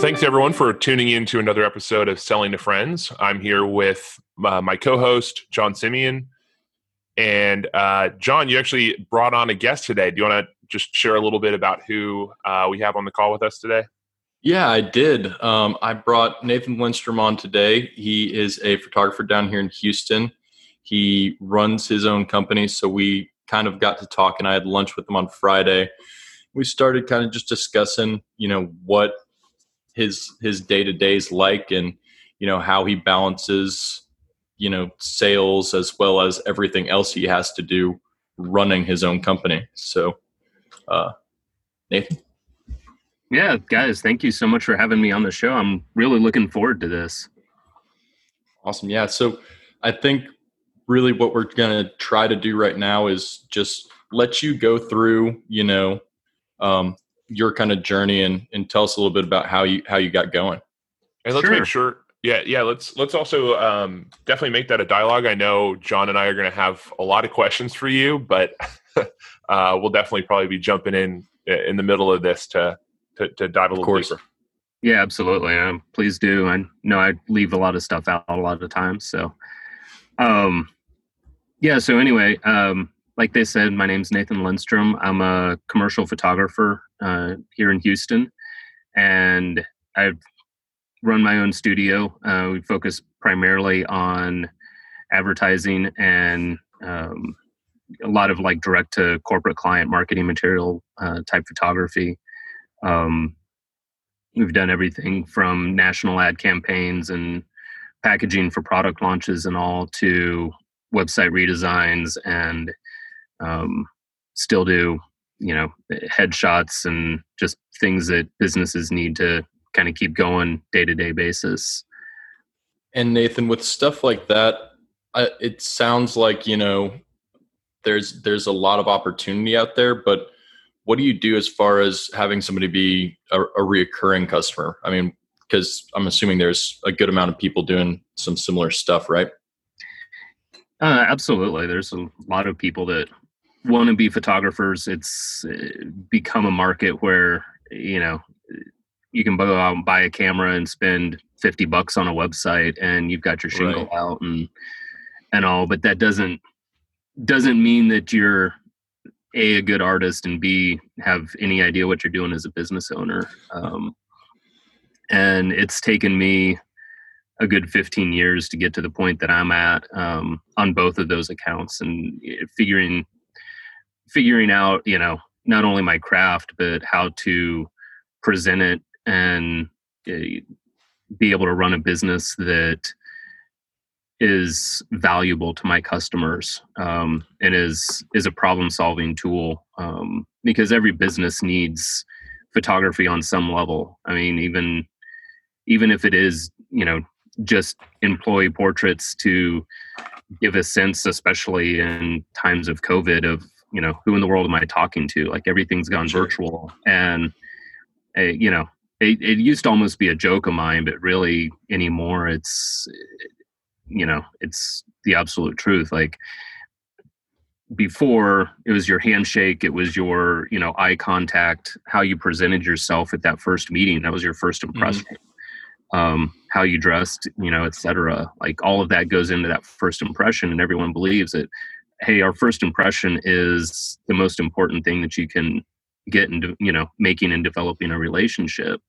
thanks everyone for tuning in to another episode of Selling to Friends. I'm here with uh, my co-host John Simeon, and uh, John, you actually brought on a guest today. Do you want to just share a little bit about who uh, we have on the call with us today? Yeah, I did. Um, I brought Nathan Lindstrom on today. He is a photographer down here in Houston. He runs his own company, so we kind of got to talk, and I had lunch with him on Friday. We started kind of just discussing, you know, what his his day to days like, and you know how he balances, you know, sales as well as everything else he has to do running his own company. So, uh, Nathan. Yeah, guys, thank you so much for having me on the show. I'm really looking forward to this. Awesome. Yeah. So I think really what we're going to try to do right now is just let you go through, you know, um, your kind of journey and, and tell us a little bit about how you, how you got going. And let's sure. make sure. Yeah. Yeah. Let's, let's also um, definitely make that a dialogue. I know John and I are going to have a lot of questions for you, but uh, we'll definitely probably be jumping in in the middle of this to, to, to dive a little deeper. Yeah, absolutely. Um, please do. I know I leave a lot of stuff out a lot of times. So, um, yeah. So anyway, um, like they said, my name's Nathan Lindstrom. I'm a commercial photographer uh, here in Houston, and I've run my own studio. Uh, we focus primarily on advertising and um, a lot of like direct to corporate client marketing material uh, type photography. Um, we've done everything from national ad campaigns and packaging for product launches and all to website redesigns and um, still do you know headshots and just things that businesses need to kind of keep going day to day basis and nathan with stuff like that I, it sounds like you know there's there's a lot of opportunity out there but what do you do as far as having somebody be a, a reoccurring customer? I mean, because I'm assuming there's a good amount of people doing some similar stuff, right? Uh, absolutely. There's a lot of people that want to be photographers. It's uh, become a market where, you know, you can go out and buy a camera and spend 50 bucks on a website and you've got your shingle right. out and, and all, but that doesn't, doesn't mean that you're a a good artist and b have any idea what you're doing as a business owner um, and it's taken me a good 15 years to get to the point that i'm at um, on both of those accounts and figuring figuring out you know not only my craft but how to present it and uh, be able to run a business that is valuable to my customers um, and is is a problem solving tool um, because every business needs photography on some level. I mean, even even if it is you know just employee portraits to give a sense, especially in times of COVID, of you know who in the world am I talking to? Like everything's gone sure. virtual, and uh, you know it, it used to almost be a joke of mine, but really anymore it's you know it's the absolute truth like before it was your handshake it was your you know eye contact how you presented yourself at that first meeting that was your first mm-hmm. impression mm-hmm. um, how you dressed you know etc like all of that goes into that first impression and everyone believes that hey our first impression is the most important thing that you can get into you know making and developing a relationship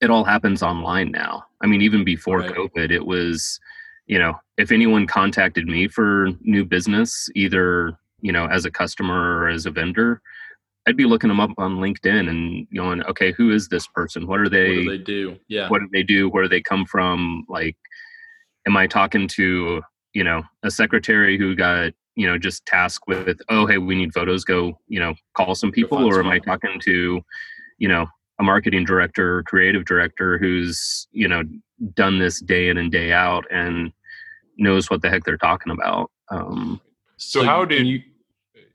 it all happens online now. I mean, even before right. COVID, it was, you know, if anyone contacted me for new business, either, you know, as a customer or as a vendor, I'd be looking them up on LinkedIn and going, okay, who is this person? What are they? What do they do? Yeah. What do they do? Where do they come from? Like, am I talking to, you know, a secretary who got, you know, just tasked with, oh, hey, we need photos. Go, you know, call some people, or am I talking to, you know, a marketing director or creative director who's you know done this day in and day out and knows what the heck they're talking about um, so, so, how did you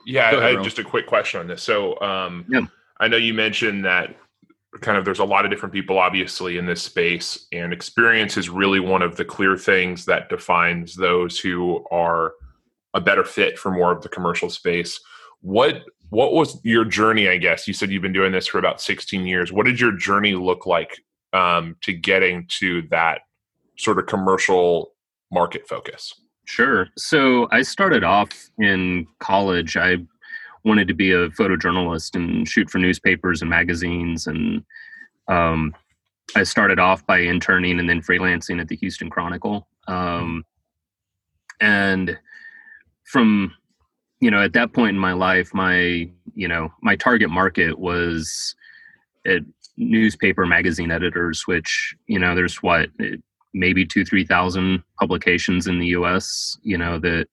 yeah ahead, I, had just a quick question on this so um, yeah. i know you mentioned that kind of there's a lot of different people obviously in this space and experience is really one of the clear things that defines those who are a better fit for more of the commercial space what what was your journey? I guess you said you've been doing this for about 16 years. What did your journey look like um, to getting to that sort of commercial market focus? Sure. So I started off in college. I wanted to be a photojournalist and shoot for newspapers and magazines. And um, I started off by interning and then freelancing at the Houston Chronicle. Um, and from you know at that point in my life my you know my target market was at newspaper magazine editors which you know there's what maybe two three thousand publications in the us you know that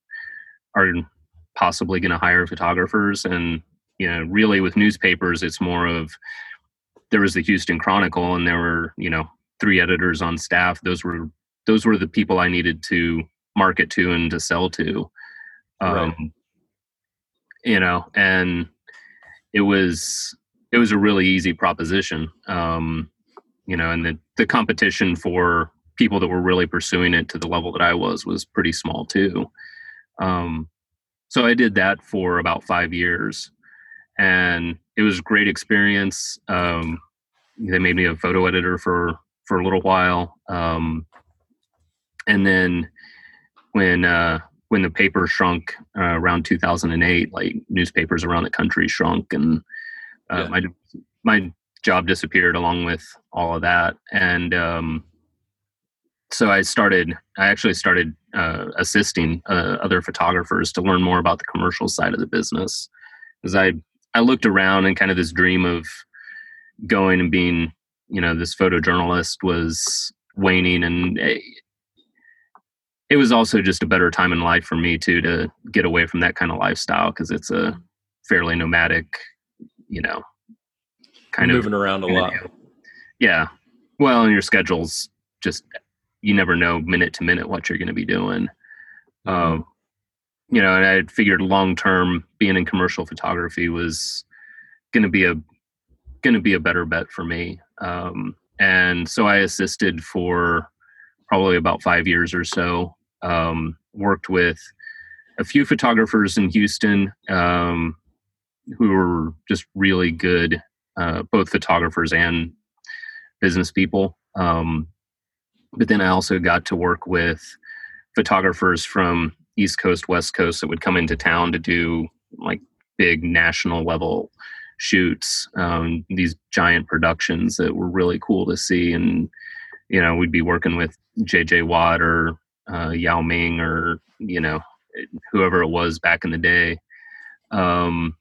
are possibly going to hire photographers. And you know really with newspapers it's more of there was the houston chronicle and there were you know three editors on staff. Those were those were the people i needed to market to and to sell to. Um, right. you know and it was it was a really easy proposition. Um, you know and the, the competition for people that were really pursuing it to the level that i was was pretty small too. Um, so i did that for about five years and it was a great experience um, they made me a photo editor for for a little while um, and then when uh, when the paper shrunk uh, around 2008, like newspapers around the country shrunk, and uh, yeah. my my job disappeared along with all of that, and um, so I started. I actually started uh, assisting uh, other photographers to learn more about the commercial side of the business, because I I looked around and kind of this dream of going and being you know this photojournalist was waning and eh, it was also just a better time in life for me too to get away from that kind of lifestyle because it's a fairly nomadic, you know, kind You're of moving around a lot. Yeah. Well, and your schedule's just you never know minute to minute what you're going to be doing. Mm-hmm. Um, you know, and I figured long term being in commercial photography was going to be a going to be a better bet for me. Um, and so I assisted for probably about five years or so um, worked with a few photographers in Houston um, who were just really good, uh, both photographers and business people. Um, but then I also got to work with photographers from East Coast, West Coast that would come into town to do like big national level shoots, um, these giant productions that were really cool to see. And, you know, we'd be working with JJ Watt or uh, Yao Ming or you know whoever it was back in the day. Um,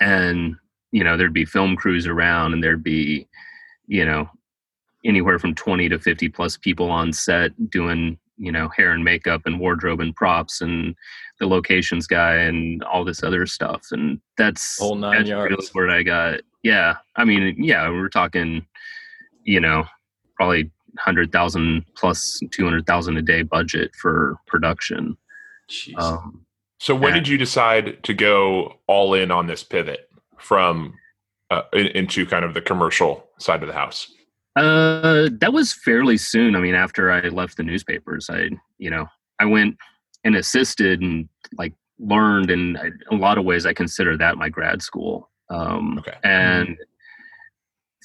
and you know there'd be film crews around, and there'd be you know anywhere from 20 to 50 plus people on set doing you know hair and makeup and wardrobe and props and the locations guy and all this other stuff. And that's whole nine that's yards. really where i got yeah. I mean yeah we're talking you know probably hundred thousand plus two hundred thousand a day budget for production. Um, so when and, did you decide to go all in on this pivot from uh, in, into kind of the commercial side of the house? Uh, that was fairly soon. I mean, after I left the newspapers, I you know I went and assisted and like learned, and I, in a lot of ways I consider that my grad school. Um, okay. And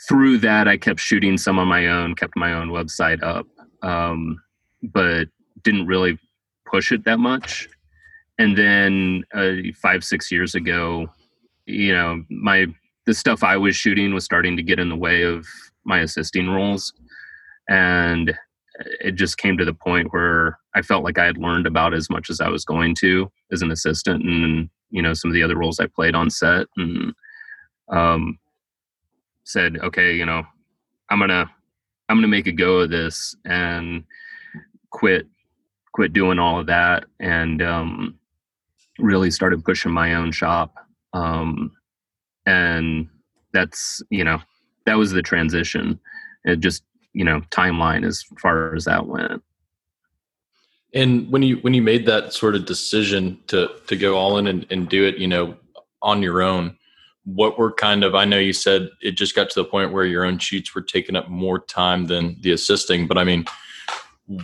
through that, I kept shooting some on my own, kept my own website up, um, but didn't really push it that much. And then uh, five, six years ago, you know, my the stuff I was shooting was starting to get in the way of my assisting roles, and it just came to the point where I felt like I had learned about as much as I was going to as an assistant, and you know, some of the other roles I played on set, and um, said, okay, you know, I'm gonna I'm gonna make a go of this and quit quit doing all of that and um, really started pushing my own shop. Um, and that's you know that was the transition. It just you know timeline as far as that went. And when you when you made that sort of decision to to go all in and, and do it, you know, on your own, what were kind of i know you said it just got to the point where your own sheets were taking up more time than the assisting but i mean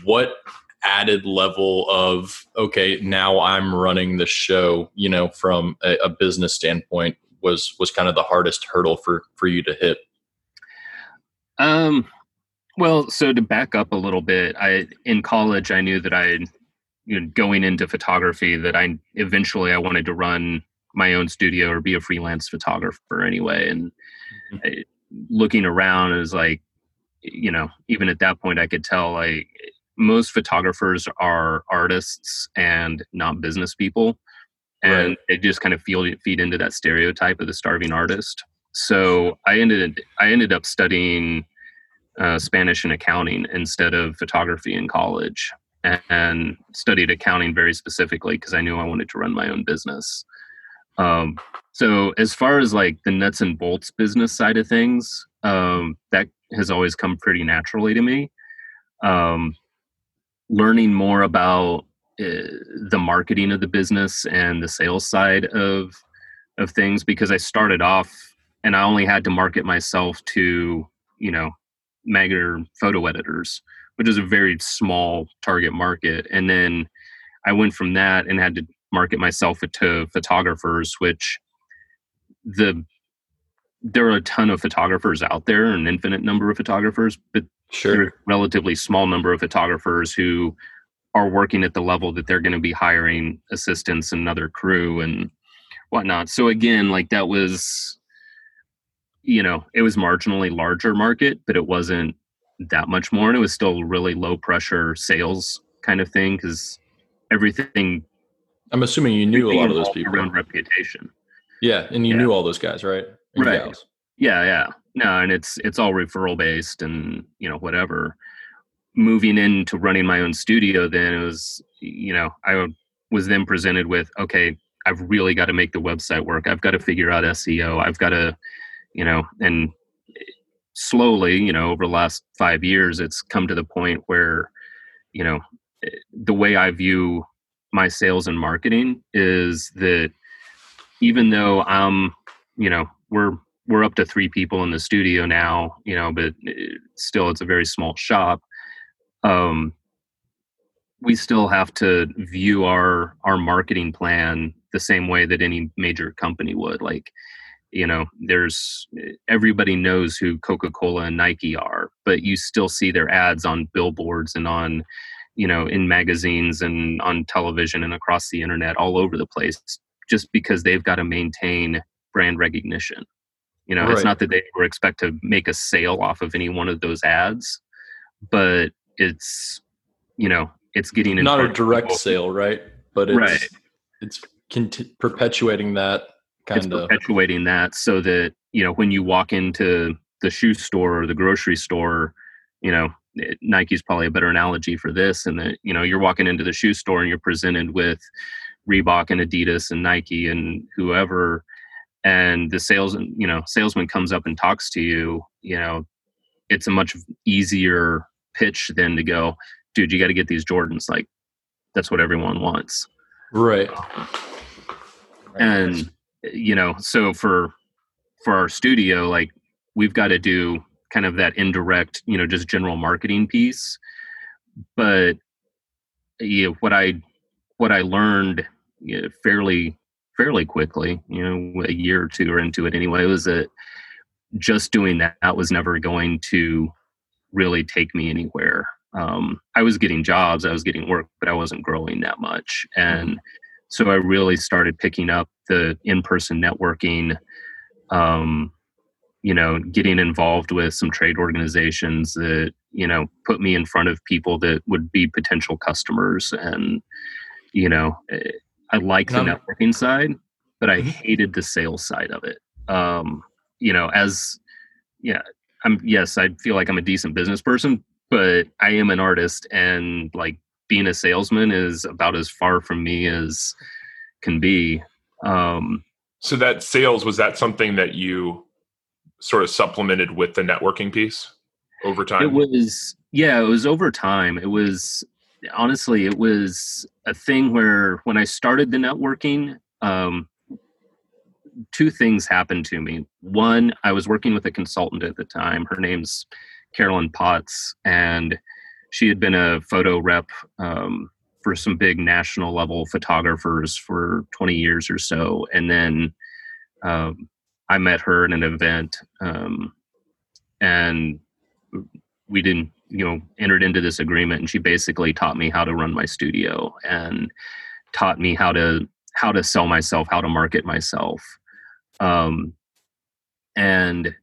what added level of okay, now I'm running the show. You know, from a, a business standpoint, was was kind of the hardest hurdle for for you to hit. Um, well, so to back up a little bit, I in college I knew that I, you know, going into photography, that I eventually I wanted to run my own studio or be a freelance photographer anyway. And mm-hmm. I, looking around is like, you know, even at that point, I could tell like most photographers are artists and not business people, and right. they just kind of feel feed into that stereotype of the starving artist. So I ended I ended up studying uh, Spanish and accounting instead of photography in college, and, studied accounting very specifically because I knew I wanted to run my own business. Um, so as far as like the nuts and bolts business side of things, um, that has always come pretty naturally to me. Um, learning more about uh, the marketing of the business and the sales side of of things because I started off and I only had to market myself to you know magger photo editors, which is a very small target market, and then I went from that and had to market myself to photographers, which the there are a ton of photographers out there, an infinite number of photographers, but sure, relatively small number of photographers who are working at the level that they're going to be hiring assistants and another crew and whatnot. So again, like that was, you know, it was marginally larger market, but it wasn't that much more, and it was still really low pressure sales kind of thing because everything I'm assuming you knew a lot of those people. Around reputation. Yeah, and you yeah. knew all those guys, right? And right. Gals. Yeah, yeah. No, and it's it's all referral based, and you know whatever. Moving into running my own studio, then it was you know I was then presented with okay, I've really got to make the website work. I've got to figure out SEO. I've got to, you know, and slowly, you know, over the last five years, it's come to the point where, you know, the way I view my sales and marketing is that even though I'm, you know, we're we're up to three people in the studio now, you know, but still it's a very small shop. Um, we still have to view our our marketing plan the same way that any major company would. Like, you know, there's eh, everybody knows who Coca Cola and Nike are, but you still see their ads on billboards and on you know in magazines and on television and across the internet all over the place just because they've got to maintain brand recognition you know right. it's not that they ever expect to make a sale off of any one of those ads but it's you know it's getting not a direct sale right but it's right. it's perpetuating that kind it's of perpetuating that so that you know when you walk into the shoe store or the grocery store you know eh, Nike's probably a better analogy for this, and that you know you're walking into the shoe store and you're presented with Reebok and Adidas and Nike and whoever, and the sales you know salesman comes up and talks to you, you know, it's a much easier pitch than to go, dude, you got to get these Jordans. Like that's what everyone wants, right? And you know, so for for our studio, like we've got to do kind of that indirect, you know, just general marketing piece. But you know, what I what I learned you know, fairly fairly quickly, you know, a year or two into it anyway, was that just doing that, that was never going to really take me anywhere. Um, I was getting jobs, I was getting work, but I wasn't growing that much. And mm-hmm. So I really started picking up the in person networking, um, you know getting involved with some trade organizations that you know put me in front of people that would be potential customers and you know eh, i like the networking side but i mm-hmm. hated the sales side of it um you know as yeah i'm yes i feel like i'm a decent business person but i am an artist and like being a salesman is about as far from me as can be um so that sales was that something that you sort of supplemented with the networking piece over time? It was, yeah, it was over time. It was, honestly, it was a thing where when I started the networking, um, two things happened to me. One, I was working with a consultant at the time. Her name's Carolyn Potts, and she had been a photo rep um, for some big national level photographers for 20 years or so. And then um, I met her in an event um, and we didn't, you know, entered into this agreement and she basically taught me how to run my studio and taught me how to how to sell myself, how to market myself. Um, and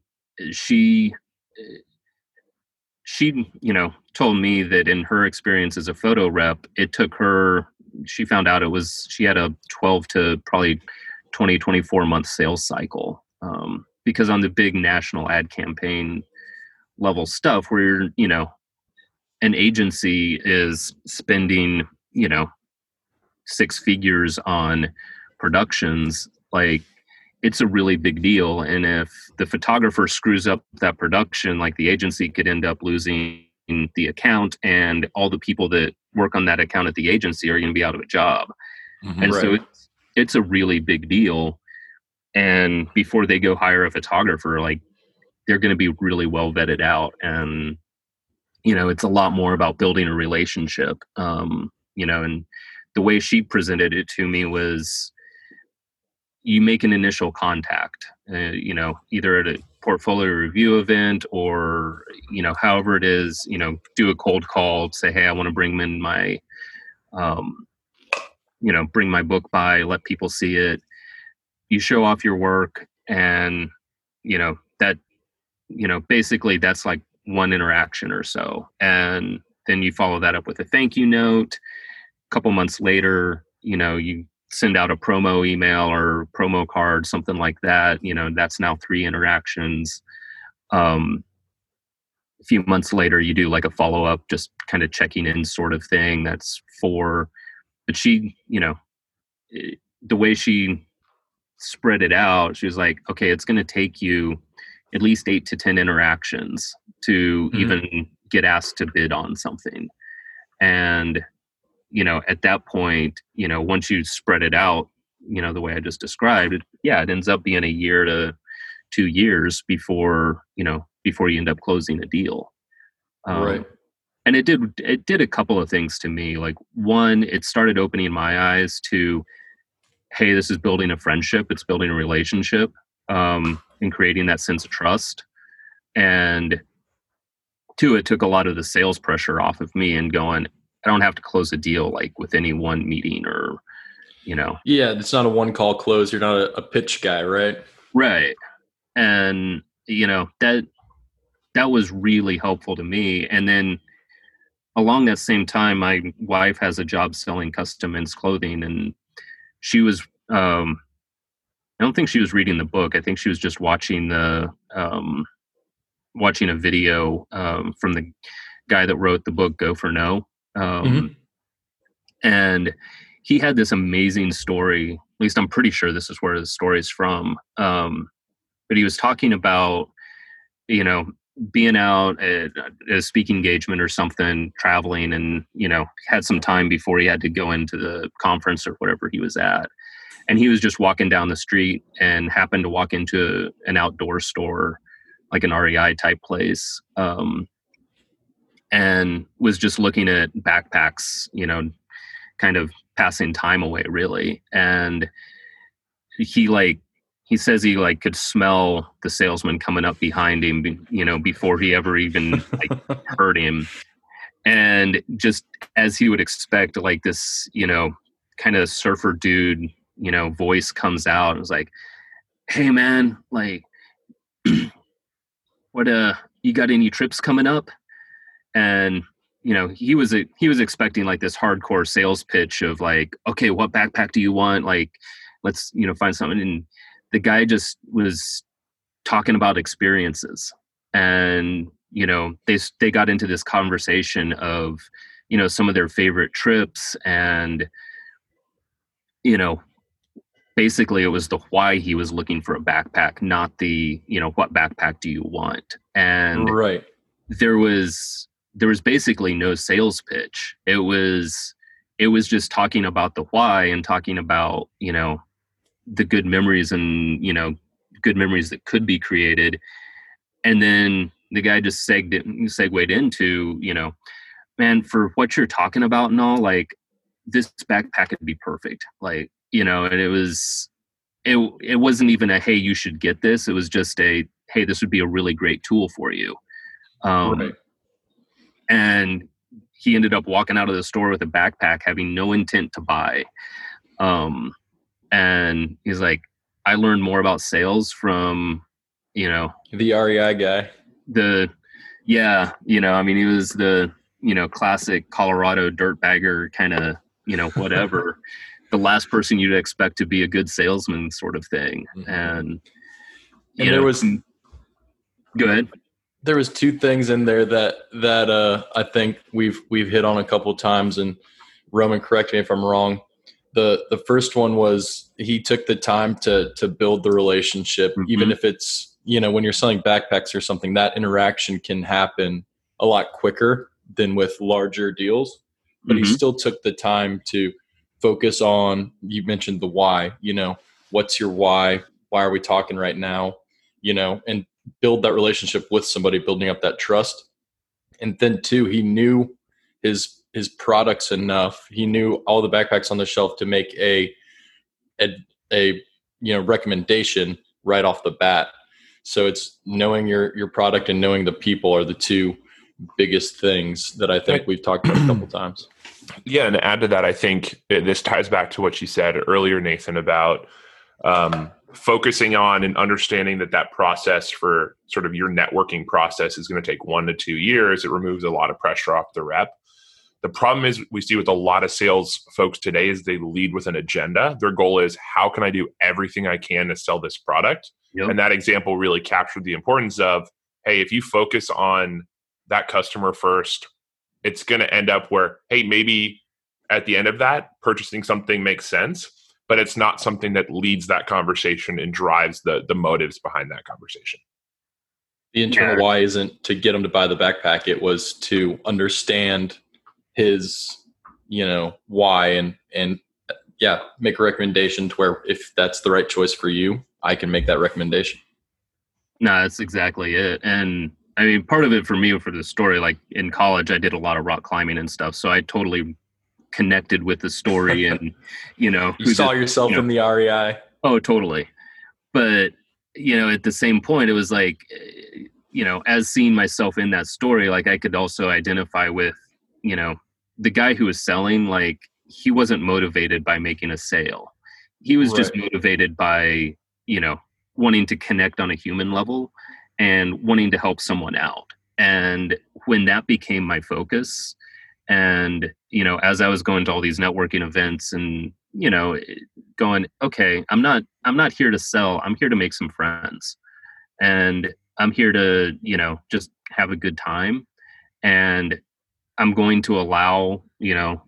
she she you know told me that in her experience as a photo rep it took her she found out it was she had a 12 to probably 20 24 month sales cycle um, because on the big national ad campaign level stuff where you're you know an agency is spending you know six figures on productions like it's a really big deal. And if the photographer screws up that production, like the agency could end up losing the account, and all the people that work on that account at the agency are going to be out of a job. Mm-hmm, and right. so it's, it's a really big deal. And before they go hire a photographer, like they're going to be really well vetted out. And, you know, it's a lot more about building a relationship. Um, you know, and the way she presented it to me was you make an initial contact uh, you know either at a portfolio review event or you know however it is you know do a cold call say hey i want to bring in my um, you know bring my book by let people see it. You show off your work and you know that you know basically that's like one interaction or so. And then you follow that up with a thank you note. A couple months later you know you send out a promo email or promo card, something like that. You know, that's now three interactions. Um, a few months later, you do like a follow up, just kind of checking in sort of thing. That's four. But she, you know, the way she spread it out, she was like, okay, it's going to take you at least eight to 10 interactions to mm-hmm. even get asked to bid on something. And you know, at that point, you know, once you spread it out, you know, the way I just described it, yeah, it ends up being a year to two years before, you know, before you end up closing a deal. Um, right. And it did, it did a couple of things to me. Like one, it started opening my eyes to, hey, this is building a friendship. It's building a relationship um, and creating that sense of trust. And two, it took a lot of the sales pressure off of me and going, I don't have to close a deal like with any one meeting or, you know. Yeah, it's not a one call close. You're not a, a pitch guy, right? Right. And you know that that was really helpful to me. And then along that same time, my wife has a job selling custom men's clothing, and she was. um I don't think she was reading the book. I think she was just watching the um, watching a video um, from the guy that wrote the book Go for No. Um, mm-hmm. And he had this amazing story. At least I'm pretty sure this is where the story is from. Um, but he was talking about, you know, being out at, a speaking engagement or something, traveling, and you know, had some time before he had to go into the conference or whatever he was at. And he was just walking down the street and happened to walk into an outdoor store, like an REI type place. Um, and was just looking at backpacks, you know, kind of passing time away really. And he like he says he like could smell the salesman coming up behind him, you know, before he ever even like heard him. And just as he would expect, like this, you know, kind of surfer dude, you know, voice comes out. It was like, "Hey, man, like, what uh, you got any trips coming up?" And you know he was a, he was expecting like this hardcore sales pitch of like okay what backpack do you want? Like let's you know find something. And the guy just was talking about experiences. And you know they they got into this conversation of you know some of their favorite trips and you know basically it was the why he was looking for a backpack not the you know what backpack do you want? And right. there was there was basically no sales pitch. It was it was just talking about the why and talking about you know the good memories and you know good memories that could be created, and then the guy just segged it, segued into you know man, for what you're talking about and all, like this backpack would be perfect. Like, you know, and it was it it wasn't even a hey, you should get this. It was just a hey, this would be a really great tool for you. Um, right. And he ended up walking out of the store with a backpack, having no intent to buy. Um, and he's like, I learned more about sales from, you know, the REI guy. The, yeah, you know, I mean, he was the, you know, classic Colorado dirtbagger kind of, you know, whatever. the last person you'd expect to be a good salesman, sort of thing. Mm-hmm. And, and there know, was, go ahead. There was two things in there that that uh, I think we've we've hit on a couple times, and Roman, correct me if I'm wrong the the first one was he took the time to to build the relationship mm-hmm. even if it's you know when you're selling backpacks or something that interaction can happen a lot quicker than with larger deals but mm-hmm. he still took the time to focus on you mentioned the why you know what's your why why are we talking right now you know and build that relationship with somebody building up that trust and then two he knew his his products enough. He knew all the backpacks on the shelf to make a a, a you know recommendation right off the bat. So it's knowing your your product and knowing the people are the two biggest things that I think we've talked about a couple times. Yeah, and to add to that, I think this ties back to what you said earlier, Nathan, about um, focusing on and understanding that that process for sort of your networking process is going to take one to two years. It removes a lot of pressure off the rep. The problem is we see with a lot of sales folks today is they lead with an agenda. Their goal is how can I do everything I can to sell this product? Yep. And that example really captured the importance of hey, if you focus on that customer first, it's going to end up where hey, maybe at the end of that purchasing something makes sense, but it's not something that leads that conversation and drives the the motives behind that conversation. The internal why isn't to get him to buy the backpack, it was to understand his you know why and and yeah make a recommendation to where if that's the right choice for you i can make that recommendation. No that's exactly it. And i mean part of it for me for the story like in college i did a lot of rock climbing and stuff so i totally connected with the story and you know you saw yourself you know, in the rei oh totally. But you know at the same point it was like eh, you know as seeing myself in that story like i could also identify with you know the guy who was selling like he wasn't motivated by making a sale. He was right. just motivated by you know wanting to connect on a human level and wanting to help someone out. And when that became my focus and you know as i was going to all these networking events and you know going okay i'm not i'm not here to sell. I'm here to make some friends. And i'm here to you know just have a good time. And I'm going to allow you know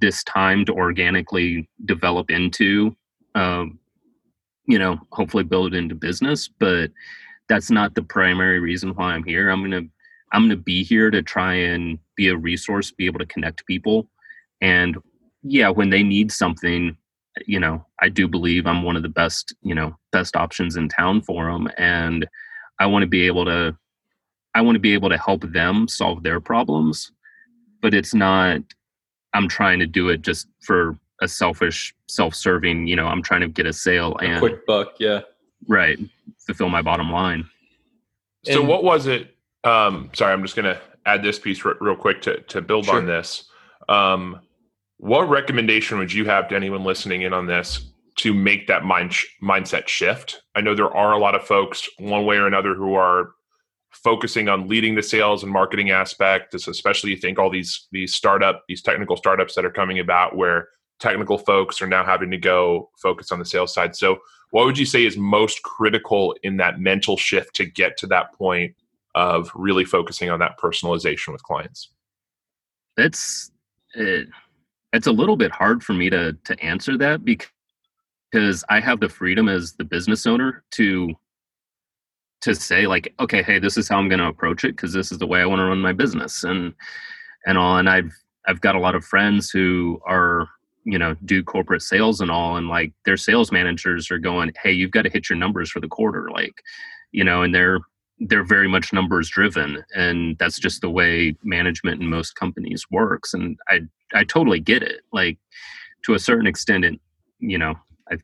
this time to organically develop into um, you know hopefully build into business. But that's not the primary reason why i'm here. I'm gonna i'm gonna be here to try and be a resource be able to connect people. And yeah when they need something you know i do believe i'm one of the best you know best options in town for them and i want to be able to i want to be able to help them solve their problems. But it's not i'm trying to do it just for a selfish self-serving you know i'm trying to get a sale and a quick buck yeah. Right. Fulfill my bottom line. So and, what was it um sorry i'm just gonna add this piece r- real quick to to build sure. on this. Um what recommendation would you have to anyone listening in on this to make that mind sh- mindset shift? I know there are a lot of folks one way or another who are focusing on leading the sales and marketing aspect especially you think all these these startup these technical startups that are coming about where technical folks are now having to go focus on the sales side. So what would you say is most critical in that mental shift to get to that point of really focusing on that personalization with clients? It's it, it's a little bit hard for me to to answer that because i have the freedom as the business owner to to say like okay hey this is how i'm going to approach it because this is the way i want to run my business. And and all and i've i've got a lot of friends who are you know do corporate sales and all and like their sales managers are going hey you've got to hit your numbers for the quarter like you know and they're they're very much numbers driven and that's just the way management in most companies works and i i totally get it. Like to a certain extent it you know i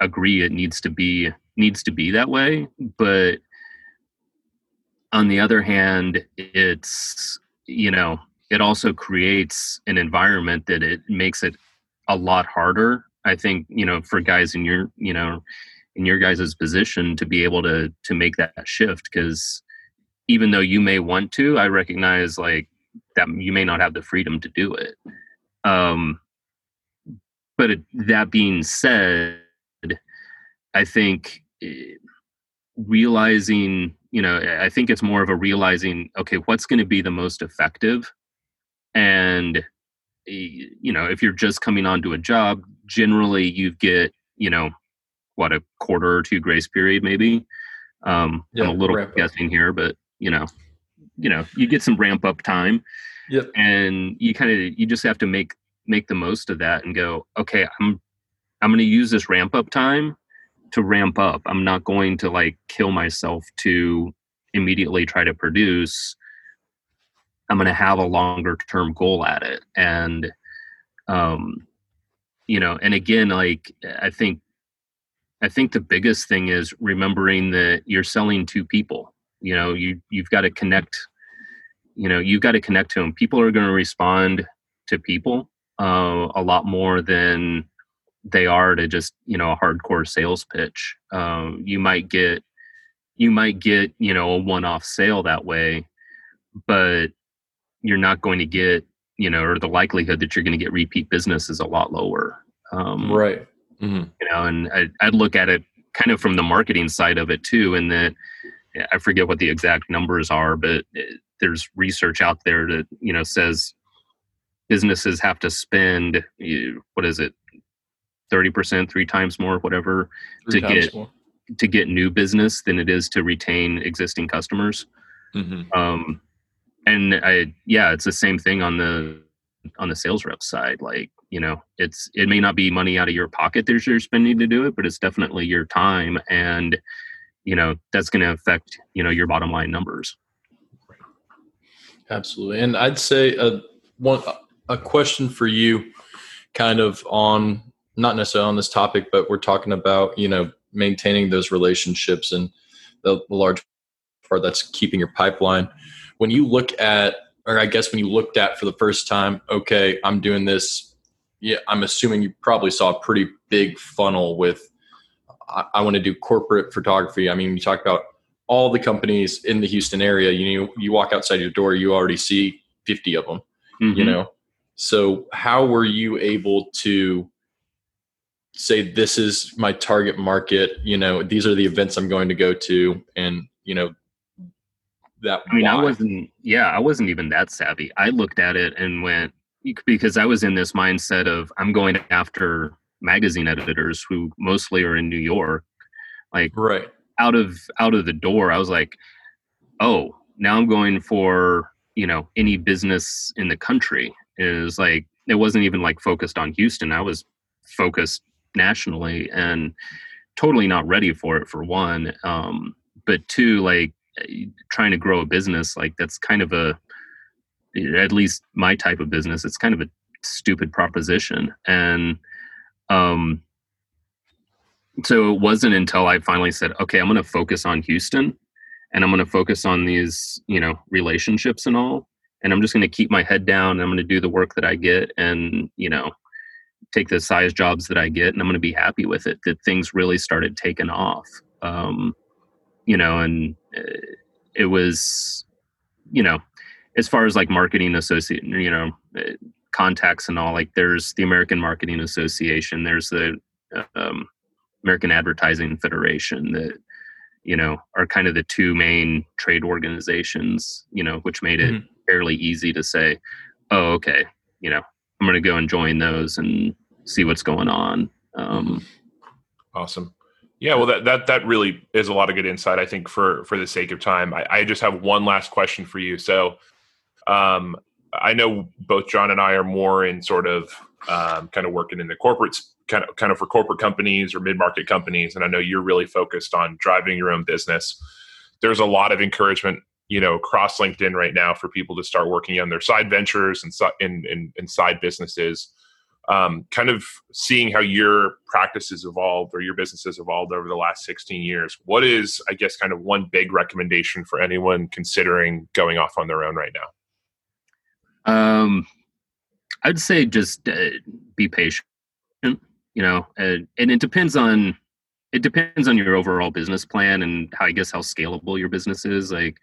agree it needs to be needs to be that way but on the other hand it's you know it also creates an environment that it makes it a lot harder i think you know for guys in your you know in your guys' position to be able to to make that shift because even though you may want to i recognize like that you may not have the freedom to do it. Um but it, that being said i think eh, realizing you know i think it's more of a realizing okay what's going to be the most effective? And eh, you know if you're just coming onto a job generally you get you know what a quarter or two grace period maybe. Um, yeah, I'm a little guessing up. here, but you know, you know, you get some ramp up time. Yep. And you kind of you just have to make make the most of that and go, okay, I'm I'm going to use this ramp up time to ramp up. I'm not going to like kill myself to immediately try to produce. I'm going to have a longer term goal at it. And, um, you know, and again, like I think I think the biggest thing is remembering that you're selling to people. You know, you you've got to connect. You know, you've got to connect to them. People are going to respond to people uh, a lot more than they are to just you know a hardcore sales pitch. Um, you might get you might get you know a one-off sale that way, but you're not going to get you know or the likelihood that you're going to get repeat business is a lot lower. Um, right Mm-hmm. You know, and I, I'd look at it kind of from the marketing side of it too, and that I forget what the exact numbers are, but it, there's research out there that you know says businesses have to spend what is it, thirty percent, three times more, whatever, three to get more. to get new business than it is to retain existing customers. Mm-hmm. Um, and I, yeah, it's the same thing on the on the sales rep side. Like you know it's it may not be money out of your pocket that you're spending to do it but it's definitely your time and you know that's going to affect you know your bottom line numbers absolutely and i'd say a one a question for you kind of on not necessarily on this topic but we're talking about you know maintaining those relationships and the, the large part that's keeping your pipeline when you look at or i guess when you looked at for the first time okay i'm doing this yeah, I'm assuming you probably saw a pretty big funnel with I, I want to do corporate photography. I mean, you talk about all the companies in the Houston area. You know, you walk outside your door, you already see 50 of them. Mm-hmm. You know, so how were you able to say this is my target market? You know, these are the events I'm going to go to, and you know that. I mean, why? I wasn't. Yeah, I wasn't even that savvy. I looked at it and went, because I was in this mindset of I'm going after magazine editors who mostly are in New York. Like right out of out of the door, I was like, oh, now I'm going for you know any business in the country. Is like it wasn't even like focused on Houston. I was focused nationally and totally not ready for it for one. Um, but two, like trying to grow a business, like that's kind of a at least my type of business, it's kind of a stupid proposition. And um, so it wasn't until I finally said, okay, I'm going to focus on Houston and I'm going to focus on these, you know, relationships and all. And I'm just going to keep my head down and I'm going to do the work that I get and, you know, take the size jobs that I get and I'm going to be happy with it. That things really started taking off. Um, you know, and uh, it was, you know, as far as like marketing associate, you know, uh, contacts and all, like there's the American Marketing Association, there's the um, American Advertising Federation that, you know, are kind of the two main trade organizations, you know, which made it mm-hmm. fairly easy to say, oh, okay, you know, I'm going to go and join those and see what's going on. Um, awesome. Yeah, well, that that that really is a lot of good insight. I think for for the sake of time, I, I just have one last question for you. So, um, I know both John and I are more in sort of um, kind of working in the corporate kind of kind of for corporate companies or mid market companies, and I know you're really focused on driving your own business. there's a lot of encouragement you know across linkedin right now for people to start working on their side ventures and in, in, in side businesses um, kind of seeing how your practices evolved or your business has evolved over the last 16 years what is i guess kind of one big recommendation for anyone considering going off on their own right now? Um, i'd say just uh, be patient you know and, and it depends on it depends on your overall business plan and how i guess how scalable your business is. Like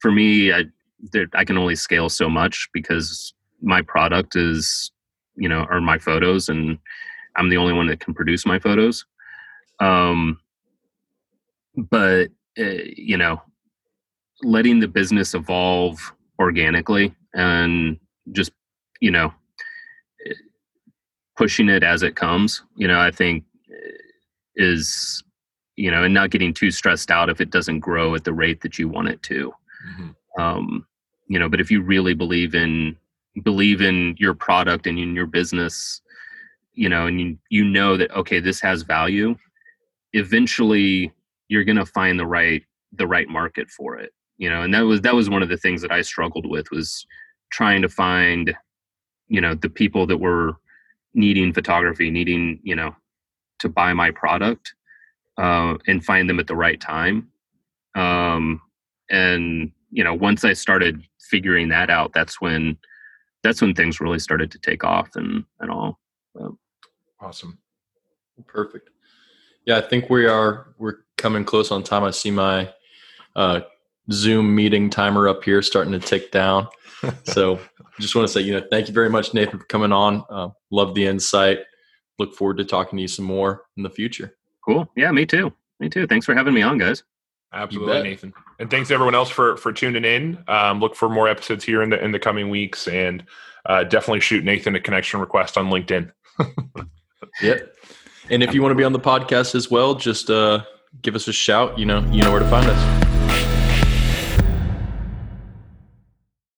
for me i there, i can only scale so much because my product is you know are my photos and i'm the only one that can produce my photos um but uh, you know letting the business evolve organically and just you know pushing it as it comes you know i think is you know and not getting too stressed out if it doesn't grow at the rate that you want it to mm-hmm. um, you know but if you really believe in believe in your product and in your business you know and you, you know that okay this has value eventually you're going to find the right the right market for it you know and that was that was one of the things that i struggled with was trying to find you know the people that were needing photography needing you know to buy my product uh, and find them at the right time. Um, and you know, once I started figuring that out, that's when that's when things really started to take off and and all. So. Awesome, perfect. Yeah, I think we are we're coming close on time. I see my uh, Zoom meeting timer up here starting to tick down. so just want to say, you know, thank you very much, Nathan, for coming on. Uh, love the insight look forward to talking to you some more in the future. Cool. Yeah, me too. Me too. Thanks for having me on, guys. Absolutely, Nathan. And thanks everyone else for for tuning in. Um, look for more episodes here in the in the coming weeks, and uh, definitely shoot Nathan a connection request on LinkedIn. yep. And if you want to be on the podcast as well, just uh, give us a shout. You know, you know where to find us.